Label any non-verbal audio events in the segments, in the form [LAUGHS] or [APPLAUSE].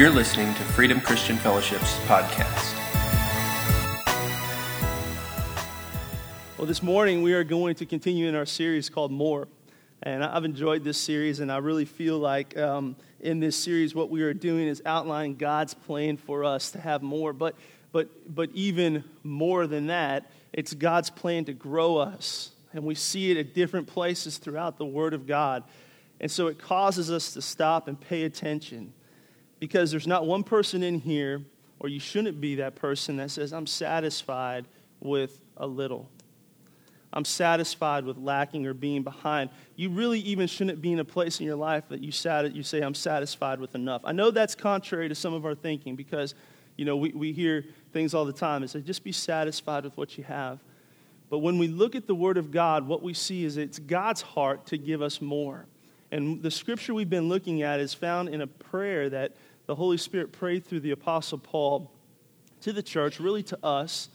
You're listening to Freedom Christian Fellowship's podcast. Well, this morning we are going to continue in our series called More. And I've enjoyed this series, and I really feel like um, in this series, what we are doing is outlining God's plan for us to have more. But, but, but even more than that, it's God's plan to grow us. And we see it at different places throughout the Word of God. And so it causes us to stop and pay attention because there's not one person in here, or you shouldn't be that person that says, I'm satisfied with a little. I'm satisfied with lacking or being behind. You really even shouldn't be in a place in your life that you, sat, you say, I'm satisfied with enough. I know that's contrary to some of our thinking because, you know, we, we hear things all the time. It says, just be satisfied with what you have. But when we look at the Word of God, what we see is it's God's heart to give us more. And the scripture we've been looking at is found in a prayer that the Holy Spirit prayed through the Apostle Paul to the church, really to us.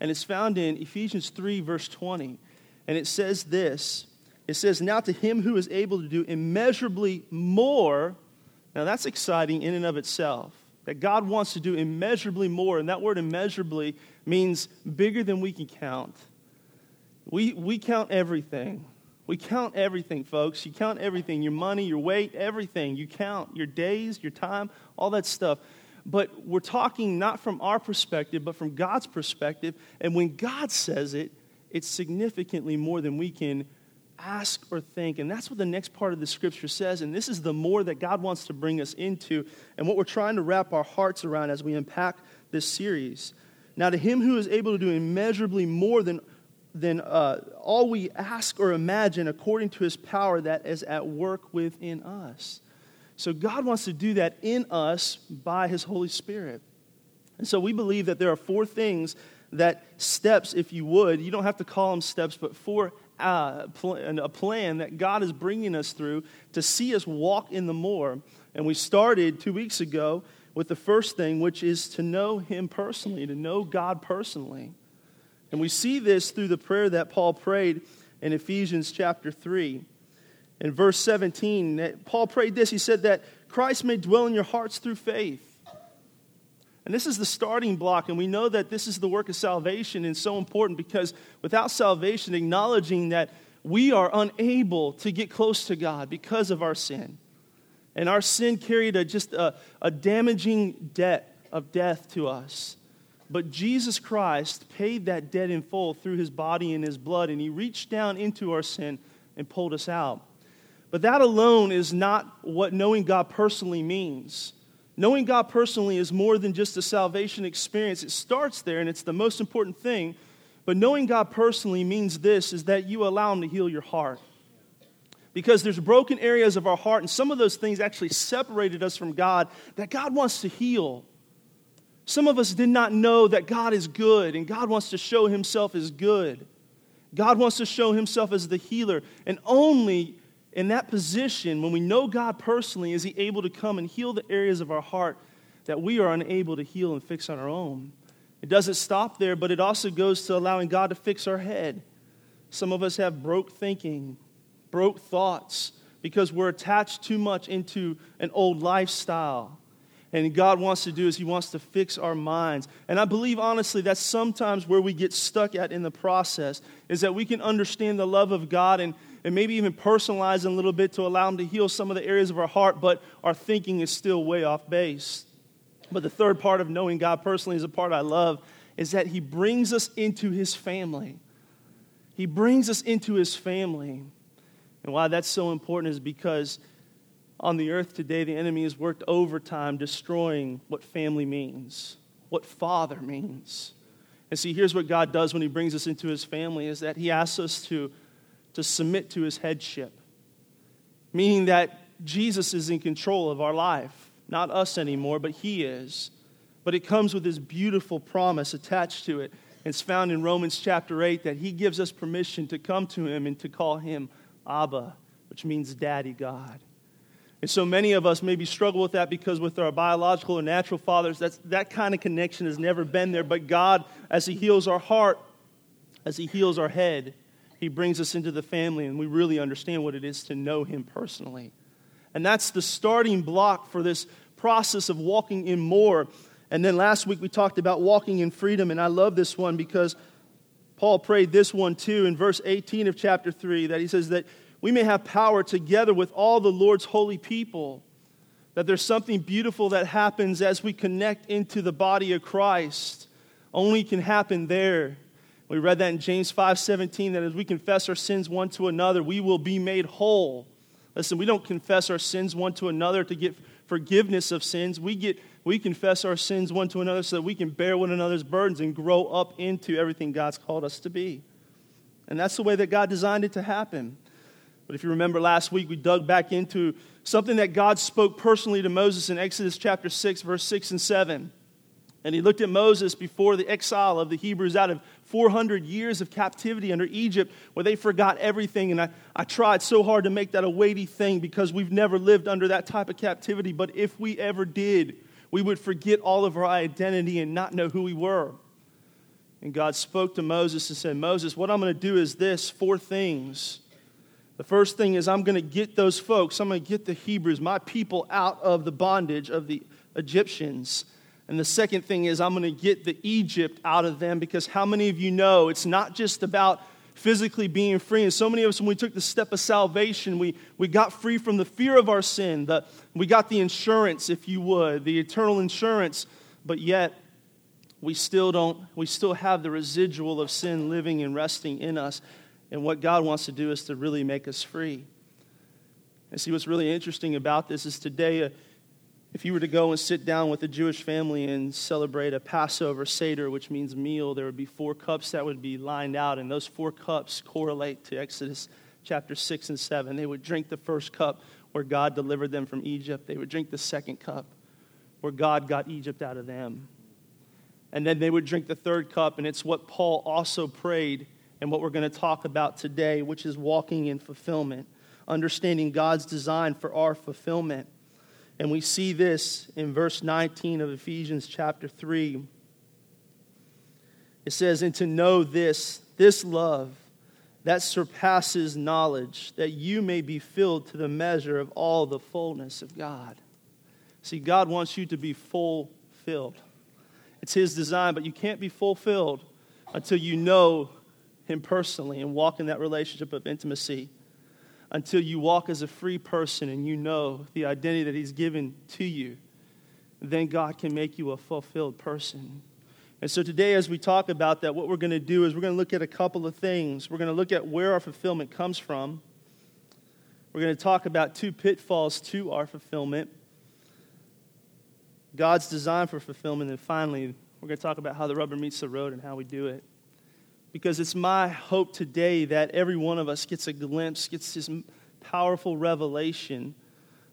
And it's found in Ephesians 3, verse 20. And it says this It says, Now to him who is able to do immeasurably more. Now that's exciting in and of itself. That God wants to do immeasurably more. And that word immeasurably means bigger than we can count. We, we count everything. We count everything, folks. You count everything your money, your weight, everything. You count your days, your time, all that stuff. But we're talking not from our perspective, but from God's perspective. And when God says it, it's significantly more than we can ask or think. And that's what the next part of the scripture says. And this is the more that God wants to bring us into, and what we're trying to wrap our hearts around as we unpack this series. Now, to him who is able to do immeasurably more than than uh, all we ask or imagine according to his power that is at work within us. So God wants to do that in us by his Holy Spirit. And so we believe that there are four things that steps, if you would, you don't have to call them steps, but four uh, pl- a plan that God is bringing us through to see us walk in the more. And we started two weeks ago with the first thing, which is to know Him personally, to know God personally. And we see this through the prayer that Paul prayed in Ephesians chapter 3. In verse 17, Paul prayed this. He said that Christ may dwell in your hearts through faith. And this is the starting block, and we know that this is the work of salvation and so important because without salvation, acknowledging that we are unable to get close to God because of our sin. And our sin carried a, just a, a damaging debt of death to us. But Jesus Christ paid that debt in full through his body and his blood, and he reached down into our sin and pulled us out. But that alone is not what knowing God personally means. Knowing God personally is more than just a salvation experience. It starts there, and it's the most important thing. But knowing God personally means this is that you allow him to heal your heart. Because there's broken areas of our heart, and some of those things actually separated us from God that God wants to heal. Some of us did not know that God is good and God wants to show himself as good. God wants to show himself as the healer. And only in that position, when we know God personally, is he able to come and heal the areas of our heart that we are unable to heal and fix on our own. It doesn't stop there, but it also goes to allowing God to fix our head. Some of us have broke thinking, broke thoughts, because we're attached too much into an old lifestyle and God wants to do is He wants to fix our minds. And I believe, honestly, that's sometimes where we get stuck at in the process, is that we can understand the love of God and, and maybe even personalize a little bit to allow Him to heal some of the areas of our heart, but our thinking is still way off base. But the third part of knowing God personally is a part I love, is that He brings us into His family. He brings us into His family. And why that's so important is because on the earth today, the enemy has worked overtime destroying what family means, what father means. And see, here's what God does when he brings us into his family is that he asks us to, to submit to his headship, meaning that Jesus is in control of our life, not us anymore, but he is. But it comes with this beautiful promise attached to it. It's found in Romans chapter 8 that he gives us permission to come to him and to call him Abba, which means daddy God. And so many of us maybe struggle with that because with our biological or natural fathers, that's, that kind of connection has never been there. But God, as He heals our heart, as He heals our head, He brings us into the family and we really understand what it is to know Him personally. And that's the starting block for this process of walking in more. And then last week we talked about walking in freedom, and I love this one because Paul prayed this one too in verse 18 of chapter 3 that he says that we may have power together with all the Lord's holy people. That there's something beautiful that happens as we connect into the body of Christ. Only can happen there. We read that in James 5:17 that as we confess our sins one to another, we will be made whole. Listen, we don't confess our sins one to another to get forgiveness of sins. We get we confess our sins one to another so that we can bear one another's burdens and grow up into everything God's called us to be. And that's the way that God designed it to happen. But if you remember last week, we dug back into something that God spoke personally to Moses in Exodus chapter 6, verse 6 and 7. And he looked at Moses before the exile of the Hebrews out of 400 years of captivity under Egypt, where they forgot everything. And I, I tried so hard to make that a weighty thing because we've never lived under that type of captivity. But if we ever did, we would forget all of our identity and not know who we were. And God spoke to Moses and said, Moses, what I'm going to do is this four things. The first thing is, I'm going to get those folks, I'm going to get the Hebrews, my people, out of the bondage of the Egyptians. And the second thing is, I'm going to get the Egypt out of them because how many of you know it's not just about physically being free? And so many of us, when we took the step of salvation, we, we got free from the fear of our sin. The, we got the insurance, if you would, the eternal insurance, but yet we still don't, we still have the residual of sin living and resting in us. And what God wants to do is to really make us free. And see, what's really interesting about this is today, uh, if you were to go and sit down with a Jewish family and celebrate a Passover Seder, which means meal, there would be four cups that would be lined out, and those four cups correlate to Exodus chapter 6 and 7. They would drink the first cup where God delivered them from Egypt, they would drink the second cup where God got Egypt out of them. And then they would drink the third cup, and it's what Paul also prayed and what we're going to talk about today, which is walking in fulfillment, understanding God's design for our fulfillment. And we see this in verse 19 of Ephesians chapter 3. It says, And to know this, this love that surpasses knowledge, that you may be filled to the measure of all the fullness of God. See, God wants you to be fulfilled. It's His design, but you can't be fulfilled until you know Him personally and walk in that relationship of intimacy until you walk as a free person and you know the identity that He's given to you, then God can make you a fulfilled person. And so today, as we talk about that, what we're going to do is we're going to look at a couple of things. We're going to look at where our fulfillment comes from. We're going to talk about two pitfalls to our fulfillment God's design for fulfillment. And finally, we're going to talk about how the rubber meets the road and how we do it because it's my hope today that every one of us gets a glimpse, gets this powerful revelation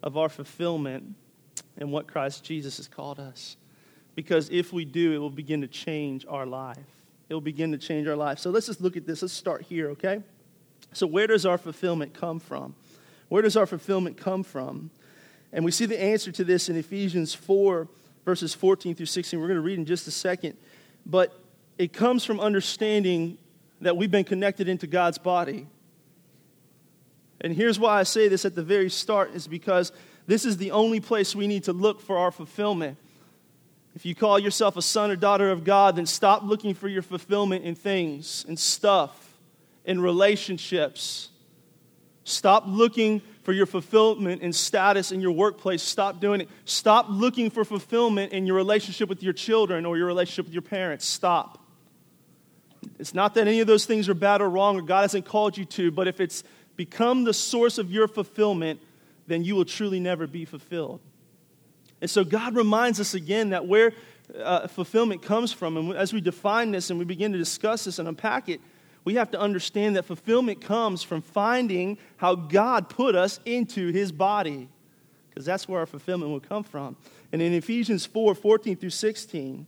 of our fulfillment and what Christ Jesus has called us. Because if we do, it will begin to change our life. It will begin to change our life. So let's just look at this. Let's start here, okay? So, where does our fulfillment come from? Where does our fulfillment come from? And we see the answer to this in Ephesians 4, verses 14 through 16. We're going to read in just a second. But it comes from understanding that we've been connected into God's body. And here's why I say this at the very start is because this is the only place we need to look for our fulfillment. If you call yourself a son or daughter of God, then stop looking for your fulfillment in things, in stuff, in relationships. Stop looking for your fulfillment in status in your workplace. Stop doing it. Stop looking for fulfillment in your relationship with your children or your relationship with your parents. Stop. It's not that any of those things are bad or wrong or God hasn't called you to, but if it's become the source of your fulfillment, then you will truly never be fulfilled. And so God reminds us again that where uh, fulfillment comes from, and as we define this and we begin to discuss this and unpack it, we have to understand that fulfillment comes from finding how God put us into his body, because that's where our fulfillment will come from. And in Ephesians 4 14 through 16,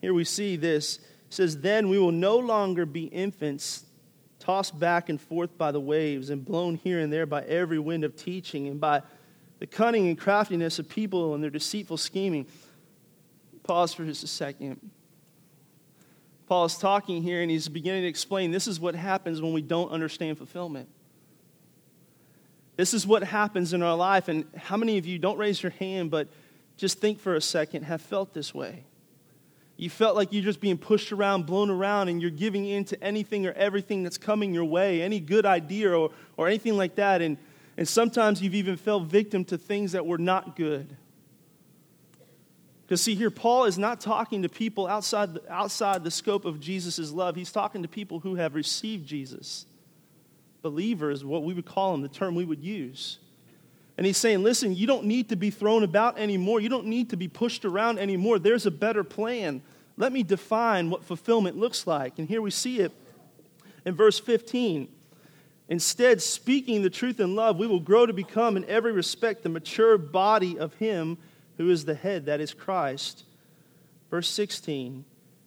here we see this says, Then we will no longer be infants, tossed back and forth by the waves, and blown here and there by every wind of teaching, and by the cunning and craftiness of people and their deceitful scheming. Pause for just a second. Paul is talking here, and he's beginning to explain this is what happens when we don't understand fulfillment. This is what happens in our life. And how many of you, don't raise your hand, but just think for a second, have felt this way? You felt like you're just being pushed around, blown around, and you're giving in to anything or everything that's coming your way, any good idea or, or anything like that. And, and sometimes you've even fell victim to things that were not good. Because, see, here, Paul is not talking to people outside the, outside the scope of Jesus' love. He's talking to people who have received Jesus. Believers, what we would call them, the term we would use. And he's saying, listen, you don't need to be thrown about anymore. You don't need to be pushed around anymore. There's a better plan. Let me define what fulfillment looks like. And here we see it in verse 15. Instead, speaking the truth in love, we will grow to become, in every respect, the mature body of Him who is the head, that is Christ. Verse 16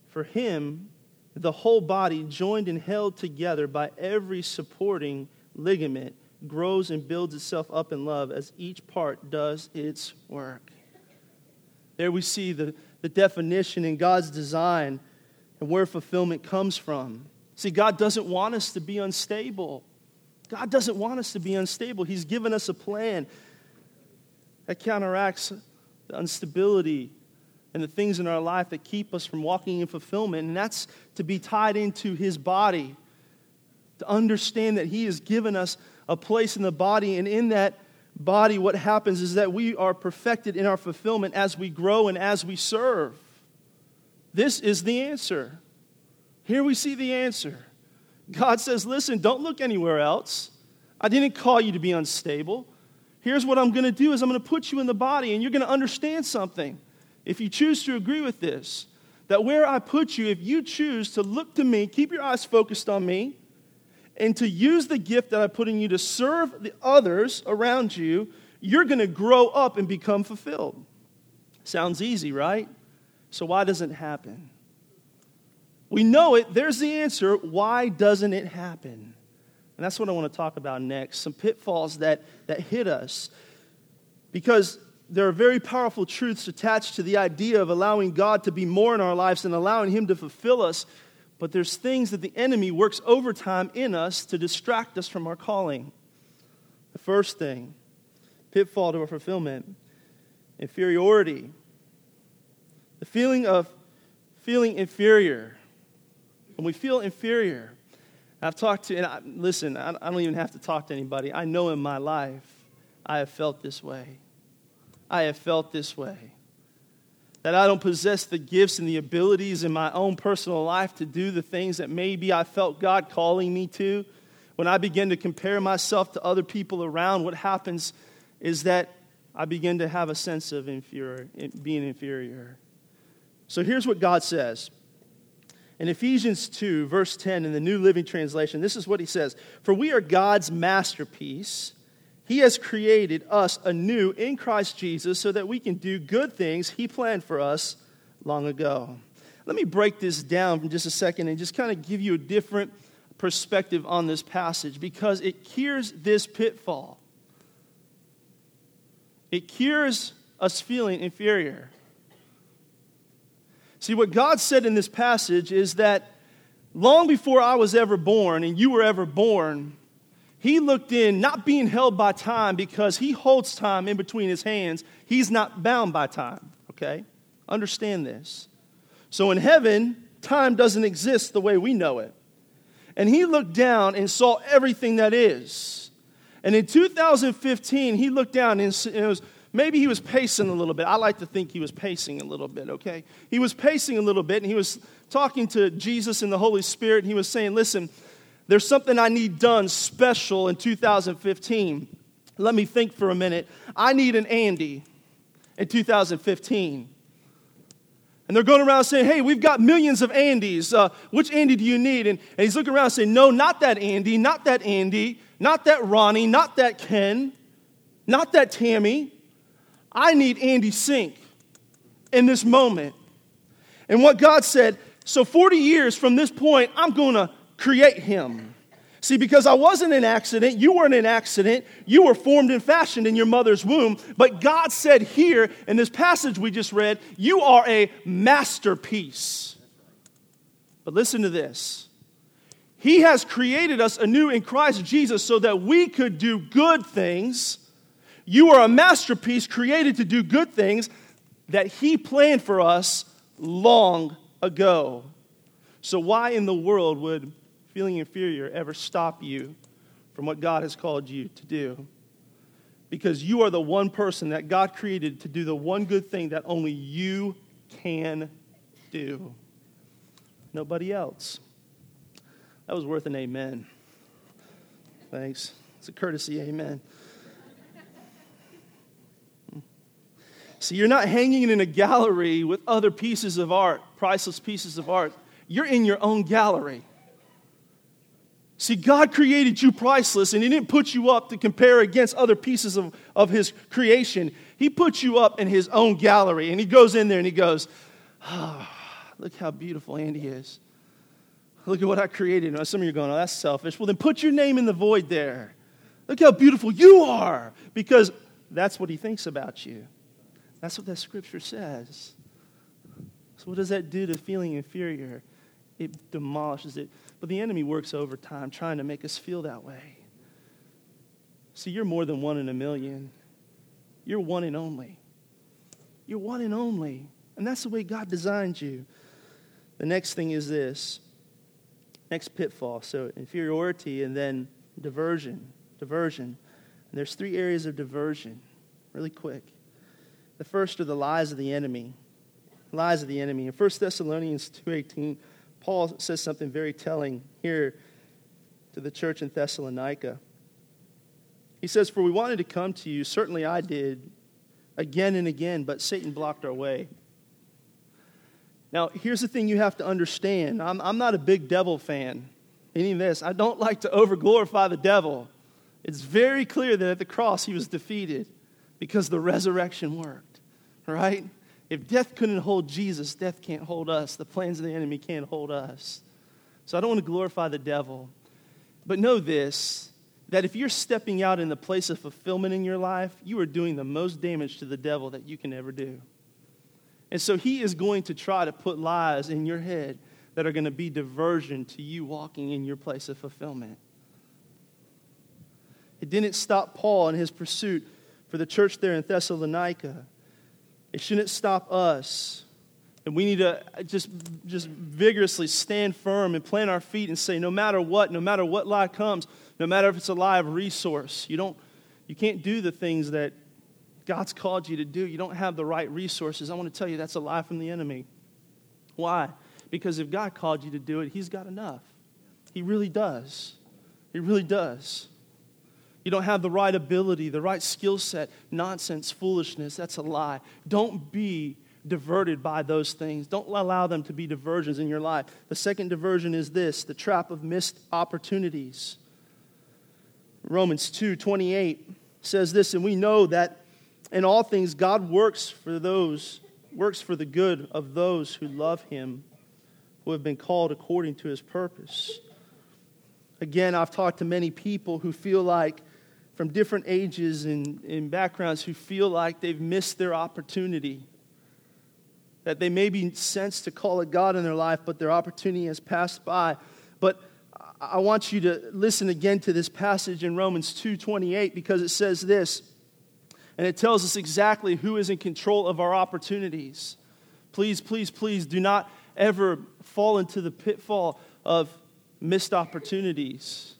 For Him, the whole body, joined and held together by every supporting ligament grows and builds itself up in love as each part does its work. There we see the, the definition in God's design and where fulfillment comes from. See, God doesn't want us to be unstable. God doesn't want us to be unstable. He's given us a plan that counteracts the instability and the things in our life that keep us from walking in fulfillment. And that's to be tied into His body, to understand that He has given us a place in the body, and in that body, what happens is that we are perfected in our fulfillment as we grow and as we serve. This is the answer. Here we see the answer. God says, Listen, don't look anywhere else. I didn't call you to be unstable. Here's what I'm going to do is I'm going to put you in the body and you're going to understand something. If you choose to agree with this, that where I put you, if you choose to look to me, keep your eyes focused on me, and to use the gift that I put in you to serve the others around you, you're going to grow up and become fulfilled. Sounds easy, right? So, why doesn't it happen? We know it. There's the answer. Why doesn't it happen? And that's what I want to talk about next some pitfalls that, that hit us. Because there are very powerful truths attached to the idea of allowing God to be more in our lives and allowing Him to fulfill us but there's things that the enemy works overtime in us to distract us from our calling. The first thing, pitfall to our fulfillment, inferiority. The feeling of feeling inferior. When we feel inferior, I've talked to, and I, listen, I, I don't even have to talk to anybody. I know in my life I have felt this way. I have felt this way that I don't possess the gifts and the abilities in my own personal life to do the things that maybe I felt God calling me to. When I begin to compare myself to other people around, what happens is that I begin to have a sense of inferior, being inferior. So here's what God says. In Ephesians 2, verse 10, in the New Living Translation, this is what he says For we are God's masterpiece he has created us anew in Christ Jesus so that we can do good things He planned for us long ago. Let me break this down for just a second and just kind of give you a different perspective on this passage because it cures this pitfall. It cures us feeling inferior. See, what God said in this passage is that long before I was ever born and you were ever born, he looked in, not being held by time because he holds time in between his hands. He's not bound by time, okay? Understand this. So in heaven, time doesn't exist the way we know it. And he looked down and saw everything that is. And in 2015, he looked down and it was maybe he was pacing a little bit. I like to think he was pacing a little bit, okay? He was pacing a little bit and he was talking to Jesus and the Holy Spirit and he was saying, Listen, there's something I need done special in 2015. Let me think for a minute. I need an Andy in 2015. And they're going around saying, Hey, we've got millions of Andys. Uh, which Andy do you need? And, and he's looking around saying, No, not that Andy, not that Andy, not that Ronnie, not that Ken, not that Tammy. I need Andy Sink in this moment. And what God said, so 40 years from this point, I'm going to create him. See, because I wasn't an accident, you weren't an accident, you were formed and fashioned in your mother's womb. But God said here in this passage we just read, you are a masterpiece. But listen to this He has created us anew in Christ Jesus so that we could do good things. You are a masterpiece created to do good things that He planned for us long ago. So, why in the world would feeling inferior ever stop you from what God has called you to do? Because you are the one person that God created to do the one good thing that only you can do. Nobody else. That was worth an amen. Thanks. It's a courtesy amen. See, you're not hanging in a gallery with other pieces of art, priceless pieces of art. You're in your own gallery. See, God created you priceless, and He didn't put you up to compare against other pieces of, of His creation. He put you up in His own gallery, and He goes in there and He goes, oh, Look how beautiful Andy is. Look at what I created. Now, some of you are going, Oh, that's selfish. Well, then put your name in the void there. Look how beautiful you are, because that's what He thinks about you. That's what that scripture says. So, what does that do to feeling inferior? It demolishes it. But the enemy works overtime trying to make us feel that way. See, you're more than one in a million. You're one and only. You're one and only. And that's the way God designed you. The next thing is this next pitfall. So, inferiority and then diversion. Diversion. And there's three areas of diversion, really quick. The first are the lies of the enemy. Lies of the enemy. In 1 Thessalonians 2.18, Paul says something very telling here to the church in Thessalonica. He says, For we wanted to come to you, certainly I did, again and again, but Satan blocked our way. Now, here's the thing you have to understand I'm, I'm not a big devil fan. Any of this, I don't like to over glorify the devil. It's very clear that at the cross he was defeated because the resurrection worked right? If death couldn't hold Jesus, death can't hold us. The plans of the enemy can't hold us. So I don't want to glorify the devil. But know this that if you're stepping out in the place of fulfillment in your life, you are doing the most damage to the devil that you can ever do. And so he is going to try to put lies in your head that are going to be diversion to you walking in your place of fulfillment. It didn't stop Paul in his pursuit for the church there in Thessalonica. It shouldn't stop us. And we need to just, just vigorously stand firm and plant our feet and say, no matter what, no matter what lie comes, no matter if it's a lie of resource, you, don't, you can't do the things that God's called you to do. You don't have the right resources. I want to tell you that's a lie from the enemy. Why? Because if God called you to do it, He's got enough. He really does. He really does. You don't have the right ability, the right skill set. Nonsense, foolishness, that's a lie. Don't be diverted by those things. Don't allow them to be diversions in your life. The second diversion is this the trap of missed opportunities. Romans 2 28 says this, and we know that in all things God works for those, works for the good of those who love him, who have been called according to his purpose. Again, I've talked to many people who feel like from different ages and, and backgrounds who feel like they've missed their opportunity. That they may be sensed to call it God in their life, but their opportunity has passed by. But I want you to listen again to this passage in Romans 2:28 because it says this, and it tells us exactly who is in control of our opportunities. Please, please, please do not ever fall into the pitfall of missed opportunities.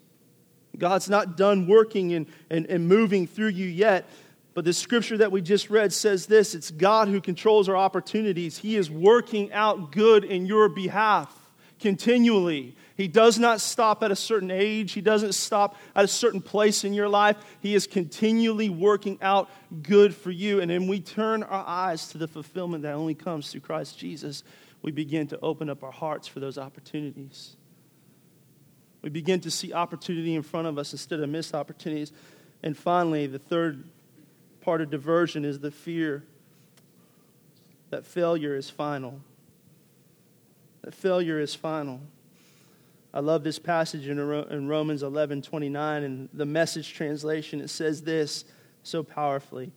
God's not done working and, and, and moving through you yet. But the scripture that we just read says this it's God who controls our opportunities. He is working out good in your behalf continually. He does not stop at a certain age, He doesn't stop at a certain place in your life. He is continually working out good for you. And then we turn our eyes to the fulfillment that only comes through Christ Jesus. We begin to open up our hearts for those opportunities. We begin to see opportunity in front of us instead of missed opportunities. And finally, the third part of diversion is the fear that failure is final. That failure is final. I love this passage in Romans 11 29, and the message translation. It says this so powerfully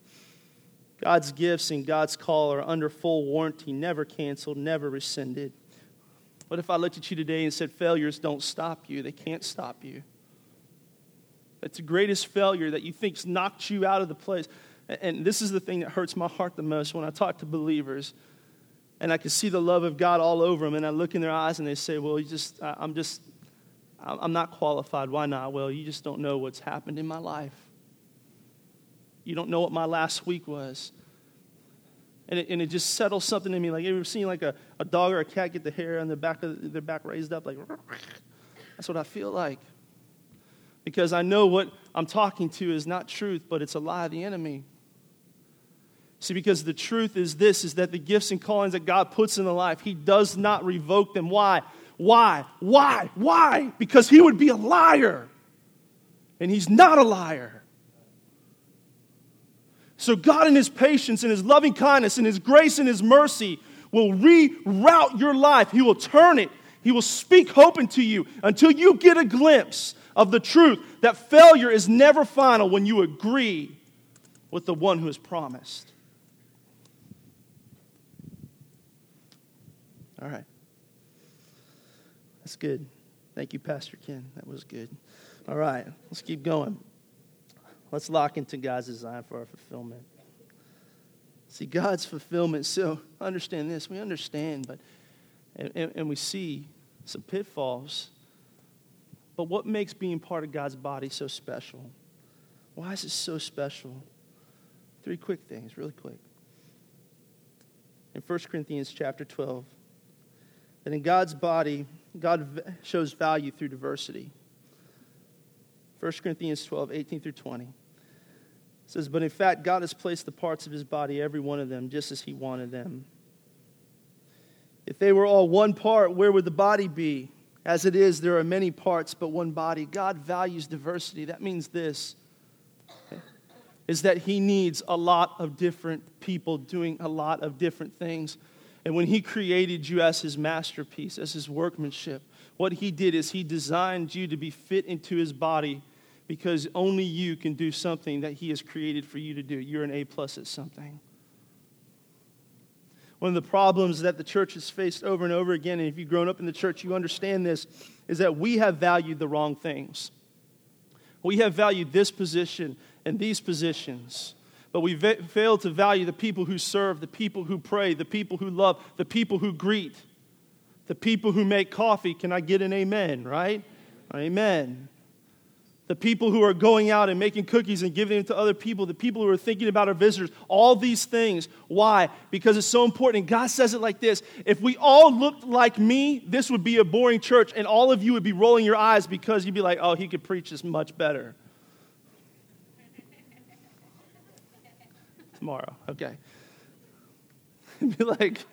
God's gifts and God's call are under full warranty, never canceled, never rescinded. What if I looked at you today and said, failures don't stop you? They can't stop you. It's the greatest failure that you think's knocked you out of the place. And this is the thing that hurts my heart the most when I talk to believers and I can see the love of God all over them. And I look in their eyes and they say, Well, you just, I'm just, I'm not qualified. Why not? Well, you just don't know what's happened in my life. You don't know what my last week was. And it, and it just settles something in me. Like, you ever seen like a, a dog or a cat get the hair on their back, their back raised up? Like, that's what I feel like. Because I know what I'm talking to is not truth, but it's a lie of the enemy. See, because the truth is this is that the gifts and callings that God puts in the life, He does not revoke them. Why? Why? Why? Why? Because He would be a liar. And He's not a liar. So, God, in His patience and His loving kindness and His grace and His mercy, will reroute your life. He will turn it. He will speak hope into you until you get a glimpse of the truth that failure is never final when you agree with the one who has promised. All right. That's good. Thank you, Pastor Ken. That was good. All right, let's keep going. Let's lock into God's design for our fulfillment. See, God's fulfillment, so understand this. We understand, but, and, and, we see some pitfalls. But what makes being part of God's body so special? Why is it so special? Three quick things, really quick. In 1 Corinthians chapter 12, that in God's body, God shows value through diversity. 1 Corinthians 12, 18 through 20 says, But in fact, God has placed the parts of his body, every one of them, just as he wanted them. If they were all one part, where would the body be? As it is, there are many parts, but one body. God values diversity. That means this is that he needs a lot of different people doing a lot of different things. And when he created you as his masterpiece, as his workmanship, what he did is he designed you to be fit into his body because only you can do something that he has created for you to do. You're an A plus at something. One of the problems that the church has faced over and over again, and if you've grown up in the church, you understand this, is that we have valued the wrong things. We have valued this position and these positions but we fail to value the people who serve, the people who pray, the people who love, the people who greet, the people who make coffee. Can I get an amen, right? Amen. The people who are going out and making cookies and giving them to other people, the people who are thinking about our visitors, all these things. Why? Because it's so important. And God says it like this If we all looked like me, this would be a boring church, and all of you would be rolling your eyes because you'd be like, oh, he could preach this much better. [LAUGHS] tomorrow. Okay. [LAUGHS] be like,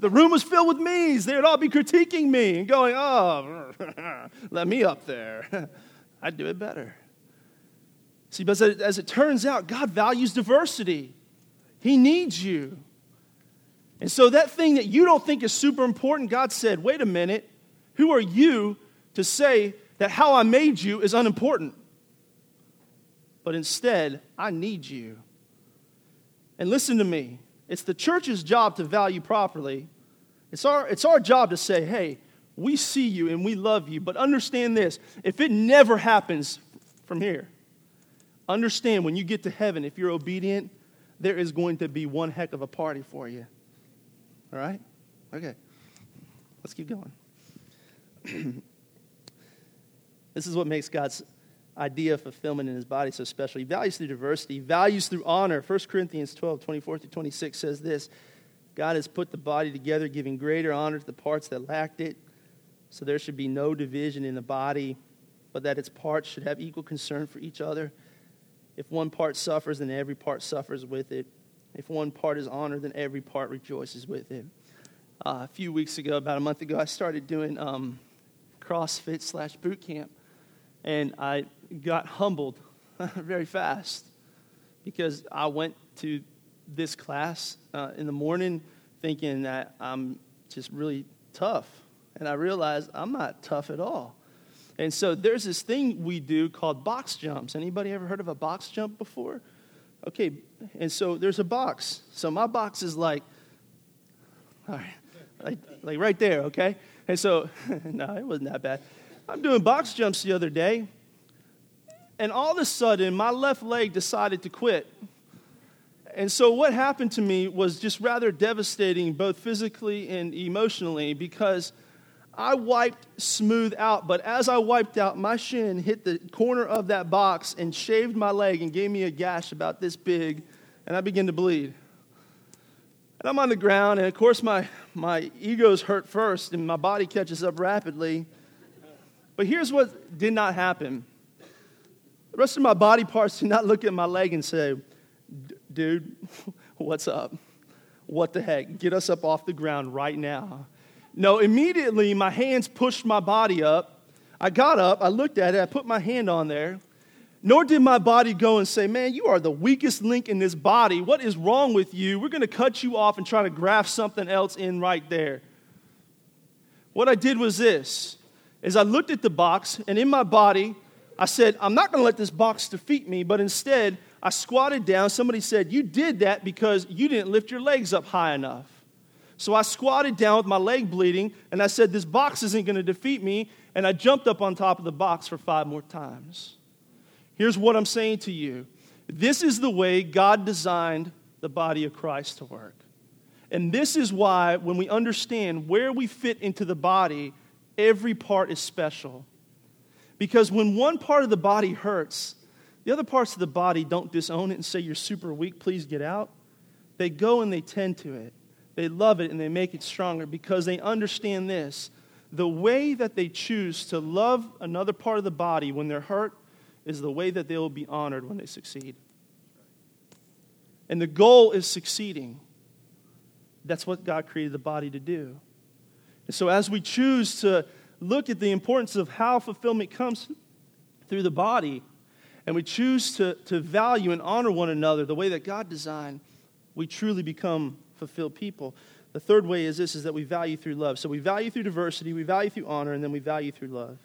the room was filled with me's, they would all be critiquing me and going, oh, [LAUGHS] let me up there. [LAUGHS] I'd do it better. See, but as it turns out, God values diversity. He needs you. And so that thing that you don't think is super important, God said, wait a minute, who are you to say that how I made you is unimportant? But instead, I need you. And listen to me it's the church's job to value properly. It's our, it's our job to say, hey, we see you and we love you, but understand this if it never happens from here, understand when you get to heaven, if you're obedient, there is going to be one heck of a party for you. All right? Okay. Let's keep going. [CLEARS THROAT] this is what makes God's idea of fulfillment in his body so special. He values through diversity, he values through honor. 1 Corinthians 12, 24 through 26 says this God has put the body together, giving greater honor to the parts that lacked it. So there should be no division in the body, but that its parts should have equal concern for each other. If one part suffers, then every part suffers with it. If one part is honored, then every part rejoices with it. Uh, a few weeks ago, about a month ago, I started doing um, CrossFit slash boot camp. And I got humbled [LAUGHS] very fast because I went to this class uh, in the morning thinking that I'm just really tough. And I realized I'm not tough at all. And so there's this thing we do called box jumps. Anybody ever heard of a box jump before? Okay, and so there's a box. So my box is like, all right, like, like right there, okay? And so, [LAUGHS] no, it wasn't that bad. I'm doing box jumps the other day, and all of a sudden, my left leg decided to quit. And so, what happened to me was just rather devastating, both physically and emotionally, because I wiped smooth out. But as I wiped out, my shin hit the corner of that box and shaved my leg and gave me a gash about this big, and I began to bleed. And I'm on the ground, and of course, my, my ego's hurt first, and my body catches up rapidly. But here's what did not happen the rest of my body parts did not look at my leg and say, dude, [LAUGHS] what's up? What the heck? Get us up off the ground right now. No, immediately my hands pushed my body up. I got up, I looked at it, I put my hand on there. Nor did my body go and say, Man, you are the weakest link in this body. What is wrong with you? We're going to cut you off and try to graft something else in right there. What I did was this is I looked at the box and in my body, I said, I'm not going to let this box defeat me, but instead, I squatted down. Somebody said, You did that because you didn't lift your legs up high enough. So I squatted down with my leg bleeding, and I said, This box isn't going to defeat me. And I jumped up on top of the box for five more times. Here's what I'm saying to you this is the way God designed the body of Christ to work. And this is why, when we understand where we fit into the body, every part is special. Because when one part of the body hurts, the other parts of the body don't disown it and say, You're super weak, please get out. They go and they tend to it. They love it and they make it stronger because they understand this. The way that they choose to love another part of the body when they're hurt is the way that they will be honored when they succeed. And the goal is succeeding. That's what God created the body to do. And so, as we choose to look at the importance of how fulfillment comes through the body, and we choose to, to value and honor one another the way that God designed, we truly become fulfilled people. The third way is this is that we value through love. So we value through diversity, we value through honor, and then we value through love.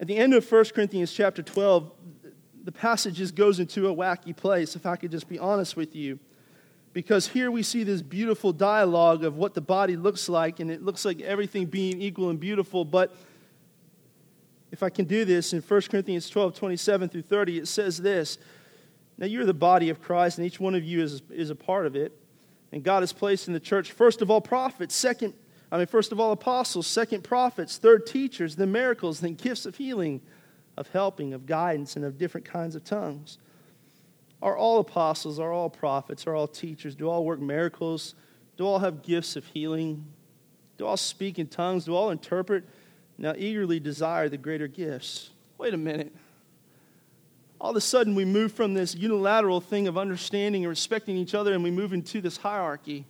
At the end of 1 Corinthians chapter 12, the passage just goes into a wacky place, if I could just be honest with you. Because here we see this beautiful dialogue of what the body looks like, and it looks like everything being equal and beautiful, but if I can do this, in 1 Corinthians 12, 27 through 30, it says this Now you're the body of Christ, and each one of you is, is a part of it. And God has placed in the church, first of all, prophets, second, I mean, first of all, apostles, second, prophets, third, teachers, then miracles, then gifts of healing, of helping, of guidance, and of different kinds of tongues. Are all apostles, are all prophets, are all teachers? Do all work miracles? Do all have gifts of healing? Do all speak in tongues? Do all interpret? Now, eagerly desire the greater gifts. Wait a minute. All of a sudden, we move from this unilateral thing of understanding and respecting each other, and we move into this hierarchy.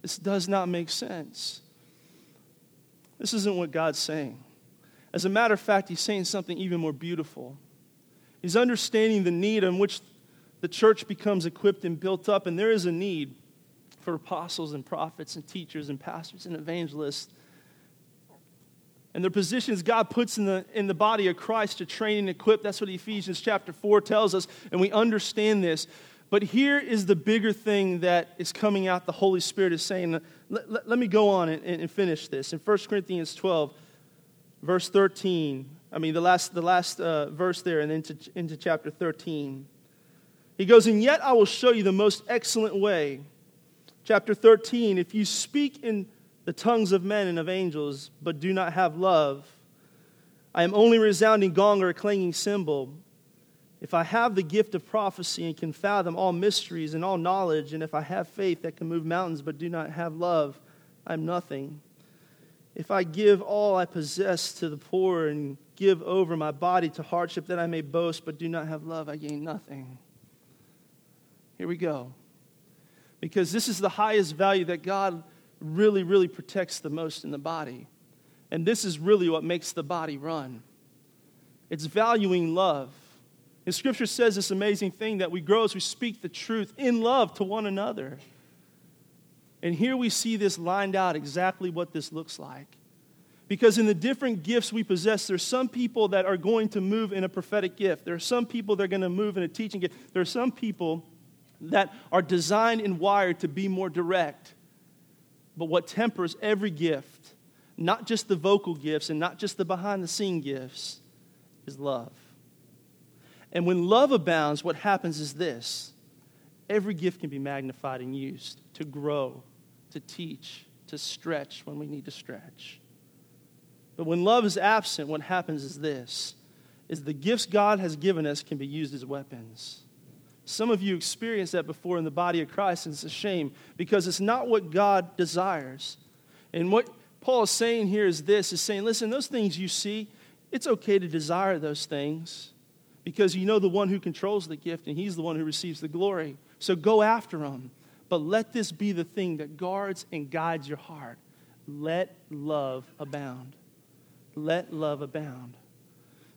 This does not make sense. This isn't what God's saying. As a matter of fact, He's saying something even more beautiful. He's understanding the need in which the church becomes equipped and built up, and there is a need for apostles and prophets and teachers and pastors and evangelists and the positions God puts in the, in the body of Christ to train and equip. That's what Ephesians chapter 4 tells us, and we understand this. But here is the bigger thing that is coming out, the Holy Spirit is saying. Let, let, let me go on and, and, finish this. In 1 Corinthians 12, verse 13, I mean, the last, the last uh, verse there, and into, into chapter 13. He goes, And yet I will show you the most excellent way. Chapter 13, if you speak in the tongues of men and of angels, but do not have love. I am only resounding gong or a clanging cymbal. If I have the gift of prophecy and can fathom all mysteries and all knowledge, and if I have faith that can move mountains but do not have love, I am nothing. If I give all I possess to the poor and give over my body to hardship that I may boast but do not have love, I gain nothing. Here we go. Because this is the highest value that God really, really protects the most in the body. And this is really what makes the body run. It's valuing love. And Scripture says this amazing thing that we grow as we speak the truth in love to one another. And here we see this lined out exactly what this looks like. Because in the different gifts we possess, there's some people that are going to move in a prophetic gift. There are some people that are going to move in a teaching gift. There are some people that are designed and wired to be more direct. But what tempers every gift, not just the vocal gifts and not just the behind the scene gifts, is love. And when love abounds, what happens is this every gift can be magnified and used to grow, to teach, to stretch when we need to stretch. But when love is absent, what happens is this is the gifts God has given us can be used as weapons. Some of you experienced that before in the body of Christ, and it's a shame because it's not what God desires. And what Paul is saying here is this is saying, listen, those things you see, it's okay to desire those things because you know the one who controls the gift and he's the one who receives the glory. So go after them. But let this be the thing that guards and guides your heart. Let love abound. Let love abound.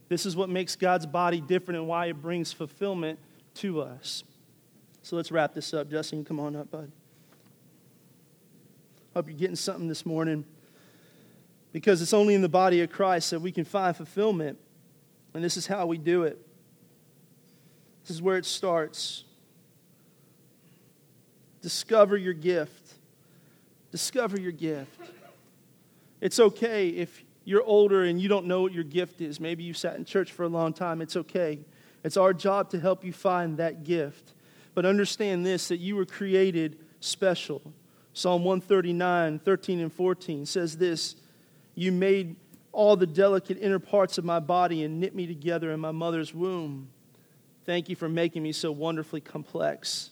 This is what makes God's body different and why it brings fulfillment to us. So let's wrap this up. Justin, come on up, bud. Hope you're getting something this morning because it's only in the body of Christ that we can find fulfillment. And this is how we do it. This is where it starts. Discover your gift. Discover your gift. It's okay if you're older and you don't know what your gift is. Maybe you sat in church for a long time. It's okay. It's our job to help you find that gift. But understand this that you were created special. Psalm 139, 13 and 14 says this You made all the delicate inner parts of my body and knit me together in my mother's womb. Thank you for making me so wonderfully complex.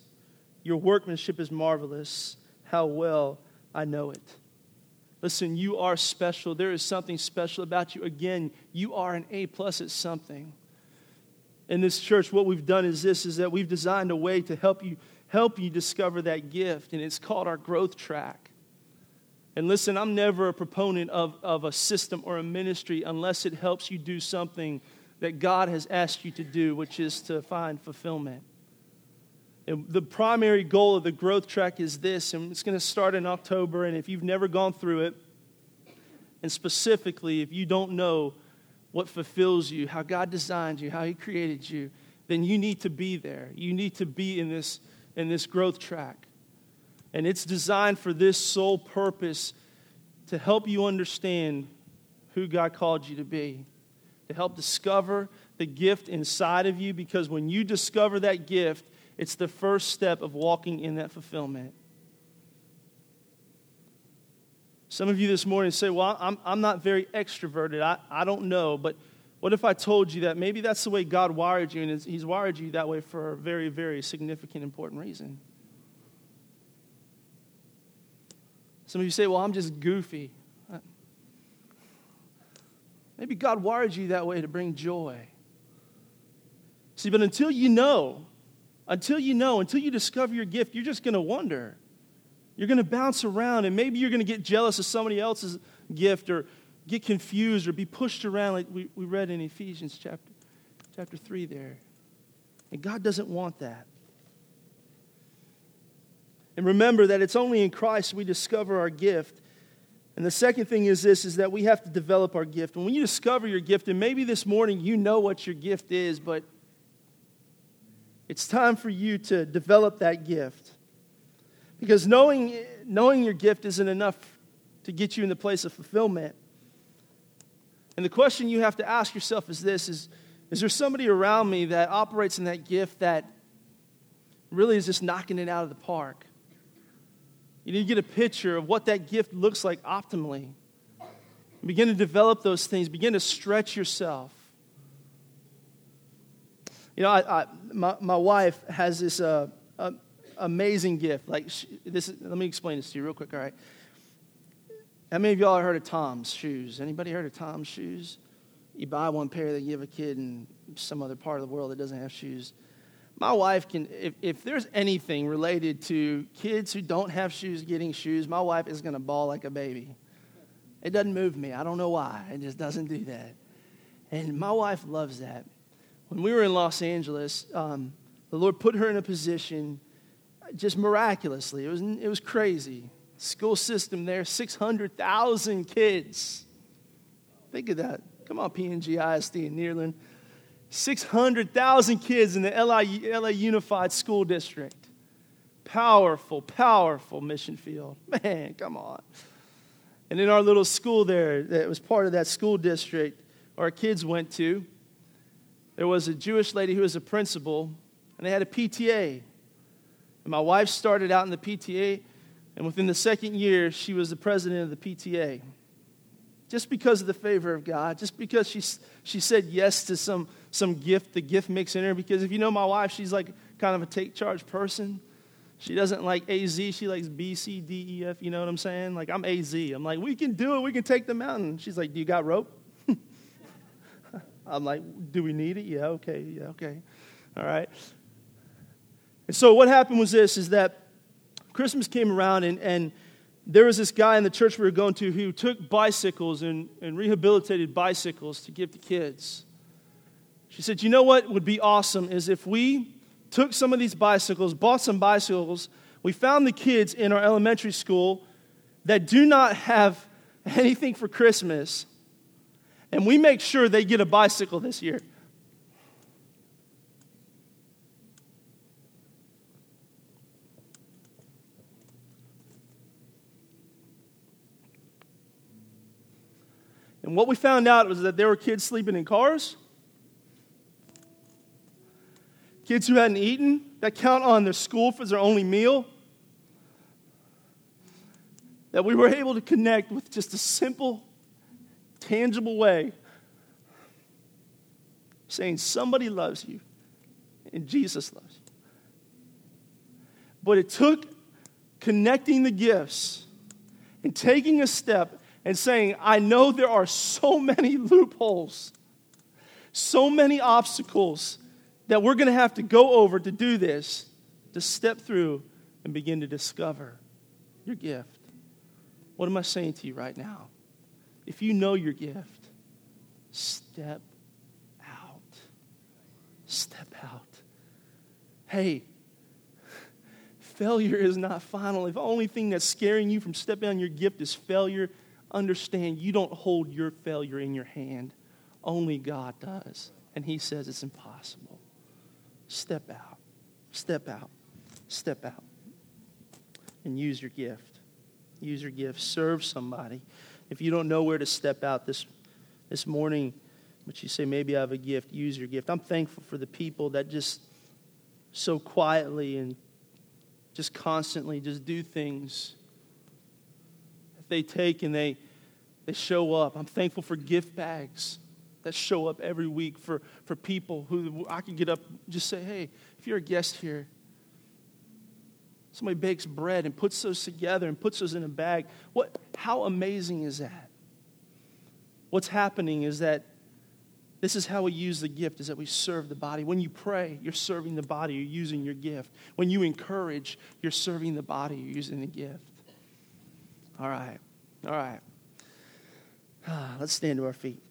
Your workmanship is marvelous. How well I know it. Listen, you are special. There is something special about you. Again, you are an A plus at something. In this church, what we've done is this is that we've designed a way to help you help you discover that gift, and it's called our growth track. And listen, I'm never a proponent of, of a system or a ministry unless it helps you do something that God has asked you to do, which is to find fulfillment. And the primary goal of the growth track is this, and it's going to start in October. And if you've never gone through it, and specifically if you don't know what fulfills you, how God designed you, how He created you, then you need to be there. You need to be in this, in this growth track. And it's designed for this sole purpose to help you understand who God called you to be to help discover the gift inside of you because when you discover that gift, it's the first step of walking in that fulfillment. Some of you this morning say, Well, I'm, I'm not very extroverted. I, I don't know. But what if I told you that maybe that's the way God wired you, and He's wired you that way for a very, very significant, important reason? Some of you say, Well, I'm just goofy. Uh, maybe God wired you that way to bring joy. See, but until you know, until you know, until you discover your gift, you're just going to wonder. You're going to bounce around, and maybe you're going to get jealous of somebody else's gift or get confused or be pushed around, like we, we read in Ephesians chapter, chapter 3 there. And God doesn't want that. And remember that it's only in Christ we discover our gift. And the second thing is this is that we have to develop our gift. And when you discover your gift, and maybe this morning you know what your gift is, but it's time for you to develop that gift. Because knowing, knowing your gift isn't enough to get you in the place of fulfillment. And the question you have to ask yourself is this is, is there somebody around me that operates in that gift that really is just knocking it out of the park? You need to get a picture of what that gift looks like optimally. Begin to develop those things, begin to stretch yourself. You know, I, I, my, my wife has this uh, uh, amazing gift. Like, this is, let me explain this to you real quick, all right? How many of y'all heard of Tom's shoes? Anybody heard of Tom's shoes? You buy one pair, they give a kid in some other part of the world that doesn't have shoes my wife can, if, if there's anything related to kids who don't have shoes getting shoes, my wife is going to bawl like a baby. It doesn't move me. I don't know why. It just doesn't do that. And my wife loves that. When we were in Los Angeles, um, the Lord put her in a position just miraculously. It was, it was crazy. School system there, 600,000 kids. Think of that. Come on, PNG ISD in Nederland. 600,000 kids in the LA, LA Unified School District. Powerful, powerful mission field. [LAUGHS] Man, come on. And in our little school there, that was part of that school district our kids went to, there was a Jewish lady who was a principal, and they had a PTA. And my wife started out in the PTA, and within the second year, she was the president of the PTA. Just because of the favor of God, just because she, she said yes to some, some gift, the gift mix in her. Because if you know my wife, she's like kind of a take charge person. She doesn't like AZ, she likes B, C, D, E, F. You know what I'm saying? Like, I'm AZ. I'm like, we can do it, we can take the mountain. She's like, Do you got rope? [LAUGHS] I'm like, Do we need it? Yeah, okay, yeah, okay. All right. And so what happened was this is that Christmas came around and, and there was this guy in the church we were going to who took bicycles and, and rehabilitated bicycles to give to kids. She said, You know what would be awesome is if we took some of these bicycles, bought some bicycles. We found the kids in our elementary school that do not have [LAUGHS] anything for Christmas, and we make sure they get a bicycle this year. And what we found out was that there were kids sleeping in cars Kids who hadn't eaten, that count on their school for their only meal. That we were able to connect with just a simple, tangible way saying somebody loves you and Jesus loves you. But it took connecting the gifts and taking a step and saying, I know there are so many loopholes, so many obstacles that we're going to have to go over to do this, to step through and begin to discover your gift. What am I saying to you right now? If you know your gift, step out. Step out. Hey, [LAUGHS] failure is not final. If the only thing that's scaring you from stepping on your gift is failure, understand you don't hold your failure in your hand. Only God does. And He says it's impossible. Step out. Step out. Step out. And use your gift. Use your gift. Serve somebody. If you don't know where to step out this, this morning, but you say, maybe I have a gift, use your gift. I'm thankful for the people that just so quietly and just constantly just do things that they take and they, they show up. I'm thankful for gift bags that show up every week for, for people who I can get up just say, hey, if you're a guest here, somebody bakes bread and puts those together and puts those in a bag. What, how amazing is that? What's happening is that this is how we use the gift is that we serve the body when you pray you're serving the body you're using your gift when you encourage you're serving the body you're using the gift all right all right let's stand to our feet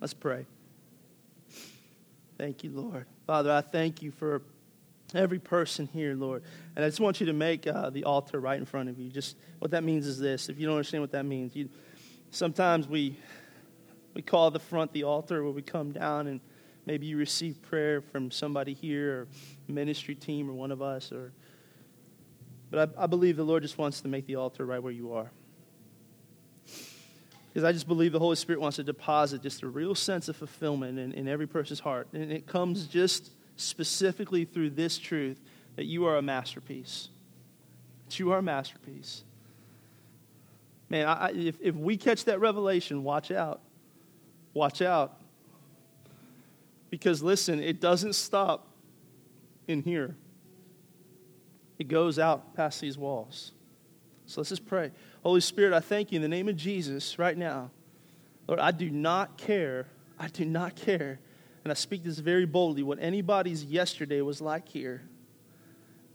Let's pray. Thank you, Lord. Father, I thank you for every person here, Lord. And I just want you to make uh, the altar right in front of you. Just what that means is this. If you don't understand what that means, you, sometimes we we call the front the altar where we come down and maybe you receive prayer from somebody here or ministry team or one of us or but I, I believe the Lord just wants to make the altar right where you are. Because I just believe the Holy Spirit wants to deposit just a real sense of fulfillment in, in every person's heart. And it comes just specifically through this truth that you are a masterpiece. That you are a masterpiece. Man, I, if, if we catch that revelation, watch out. Watch out. Because listen, it doesn't stop in here, it goes out past these walls. So let's just pray. Holy Spirit, I thank you in the name of Jesus right now. Lord, I do not care. I do not care. And I speak this very boldly what anybody's yesterday was like here.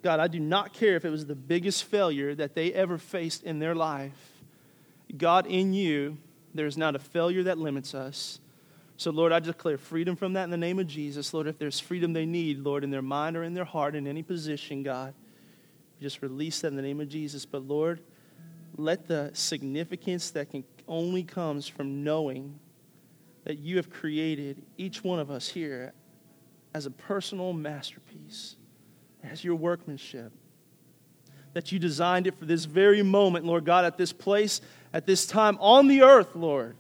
God, I do not care if it was the biggest failure that they ever faced in their life. God, in you, there's not a failure that limits us. So, Lord, I declare freedom from that in the name of Jesus. Lord, if there's freedom they need, Lord, in their mind or in their heart, in any position, God, just release that in the name of Jesus. But, Lord, let the significance that can only comes from knowing that you have created each one of us here as a personal masterpiece, as your workmanship. That you designed it for this very moment, Lord God, at this place, at this time on the earth, Lord,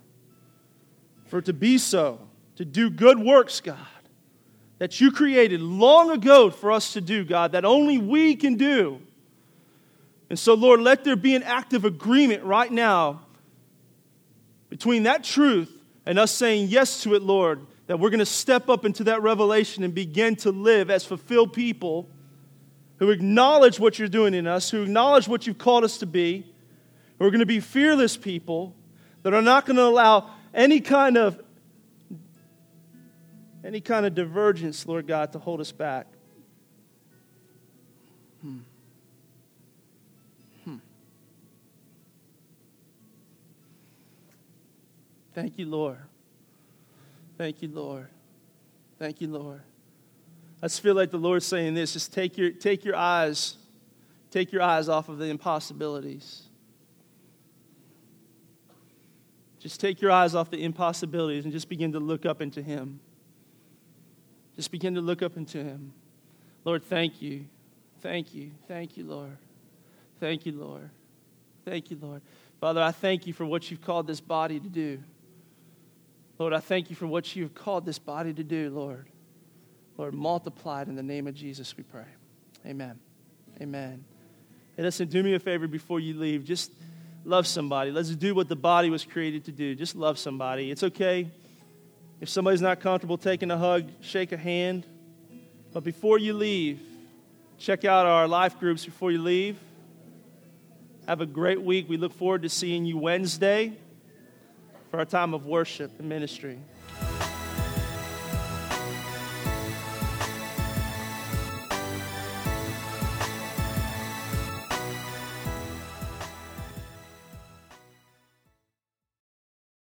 for it to be so, to do good works, God, that you created long ago for us to do, God, that only we can do. And so, Lord, let there be an active agreement right now between that truth and us saying yes to it, Lord, that we're going to step up into that revelation and begin to live as fulfilled people who acknowledge what you're doing in us, who acknowledge what you've called us to be, who are going to be fearless people that are not going to allow any kind of any kind of divergence, Lord God, to hold us back. Hmm. Hmm. Thank you, Lord. Thank you, Lord. Thank you, Lord. I just feel like the Lord's saying this just take your, take your eyes, take your eyes off of the impossibilities. Just take your eyes off the impossibilities and just begin to look up into Him. Just begin to look up into Him. Lord, thank you. Thank you. Thank you, Lord. Thank you, Lord. Thank you, Lord. Father, I thank you for what you've called this body to do. Lord, I thank you for what you've called this body to do, Lord. Lord, multiplied in the name of Jesus, we pray. Amen. Amen. Hey, listen, do me a favor before you leave. Just love somebody. Let's do what the body was created to do. Just love somebody. It's okay if somebody's not comfortable taking a hug, shake a hand. But before you leave, check out our life groups before you leave. Have a great week. We look forward to seeing you Wednesday for our time of worship and ministry.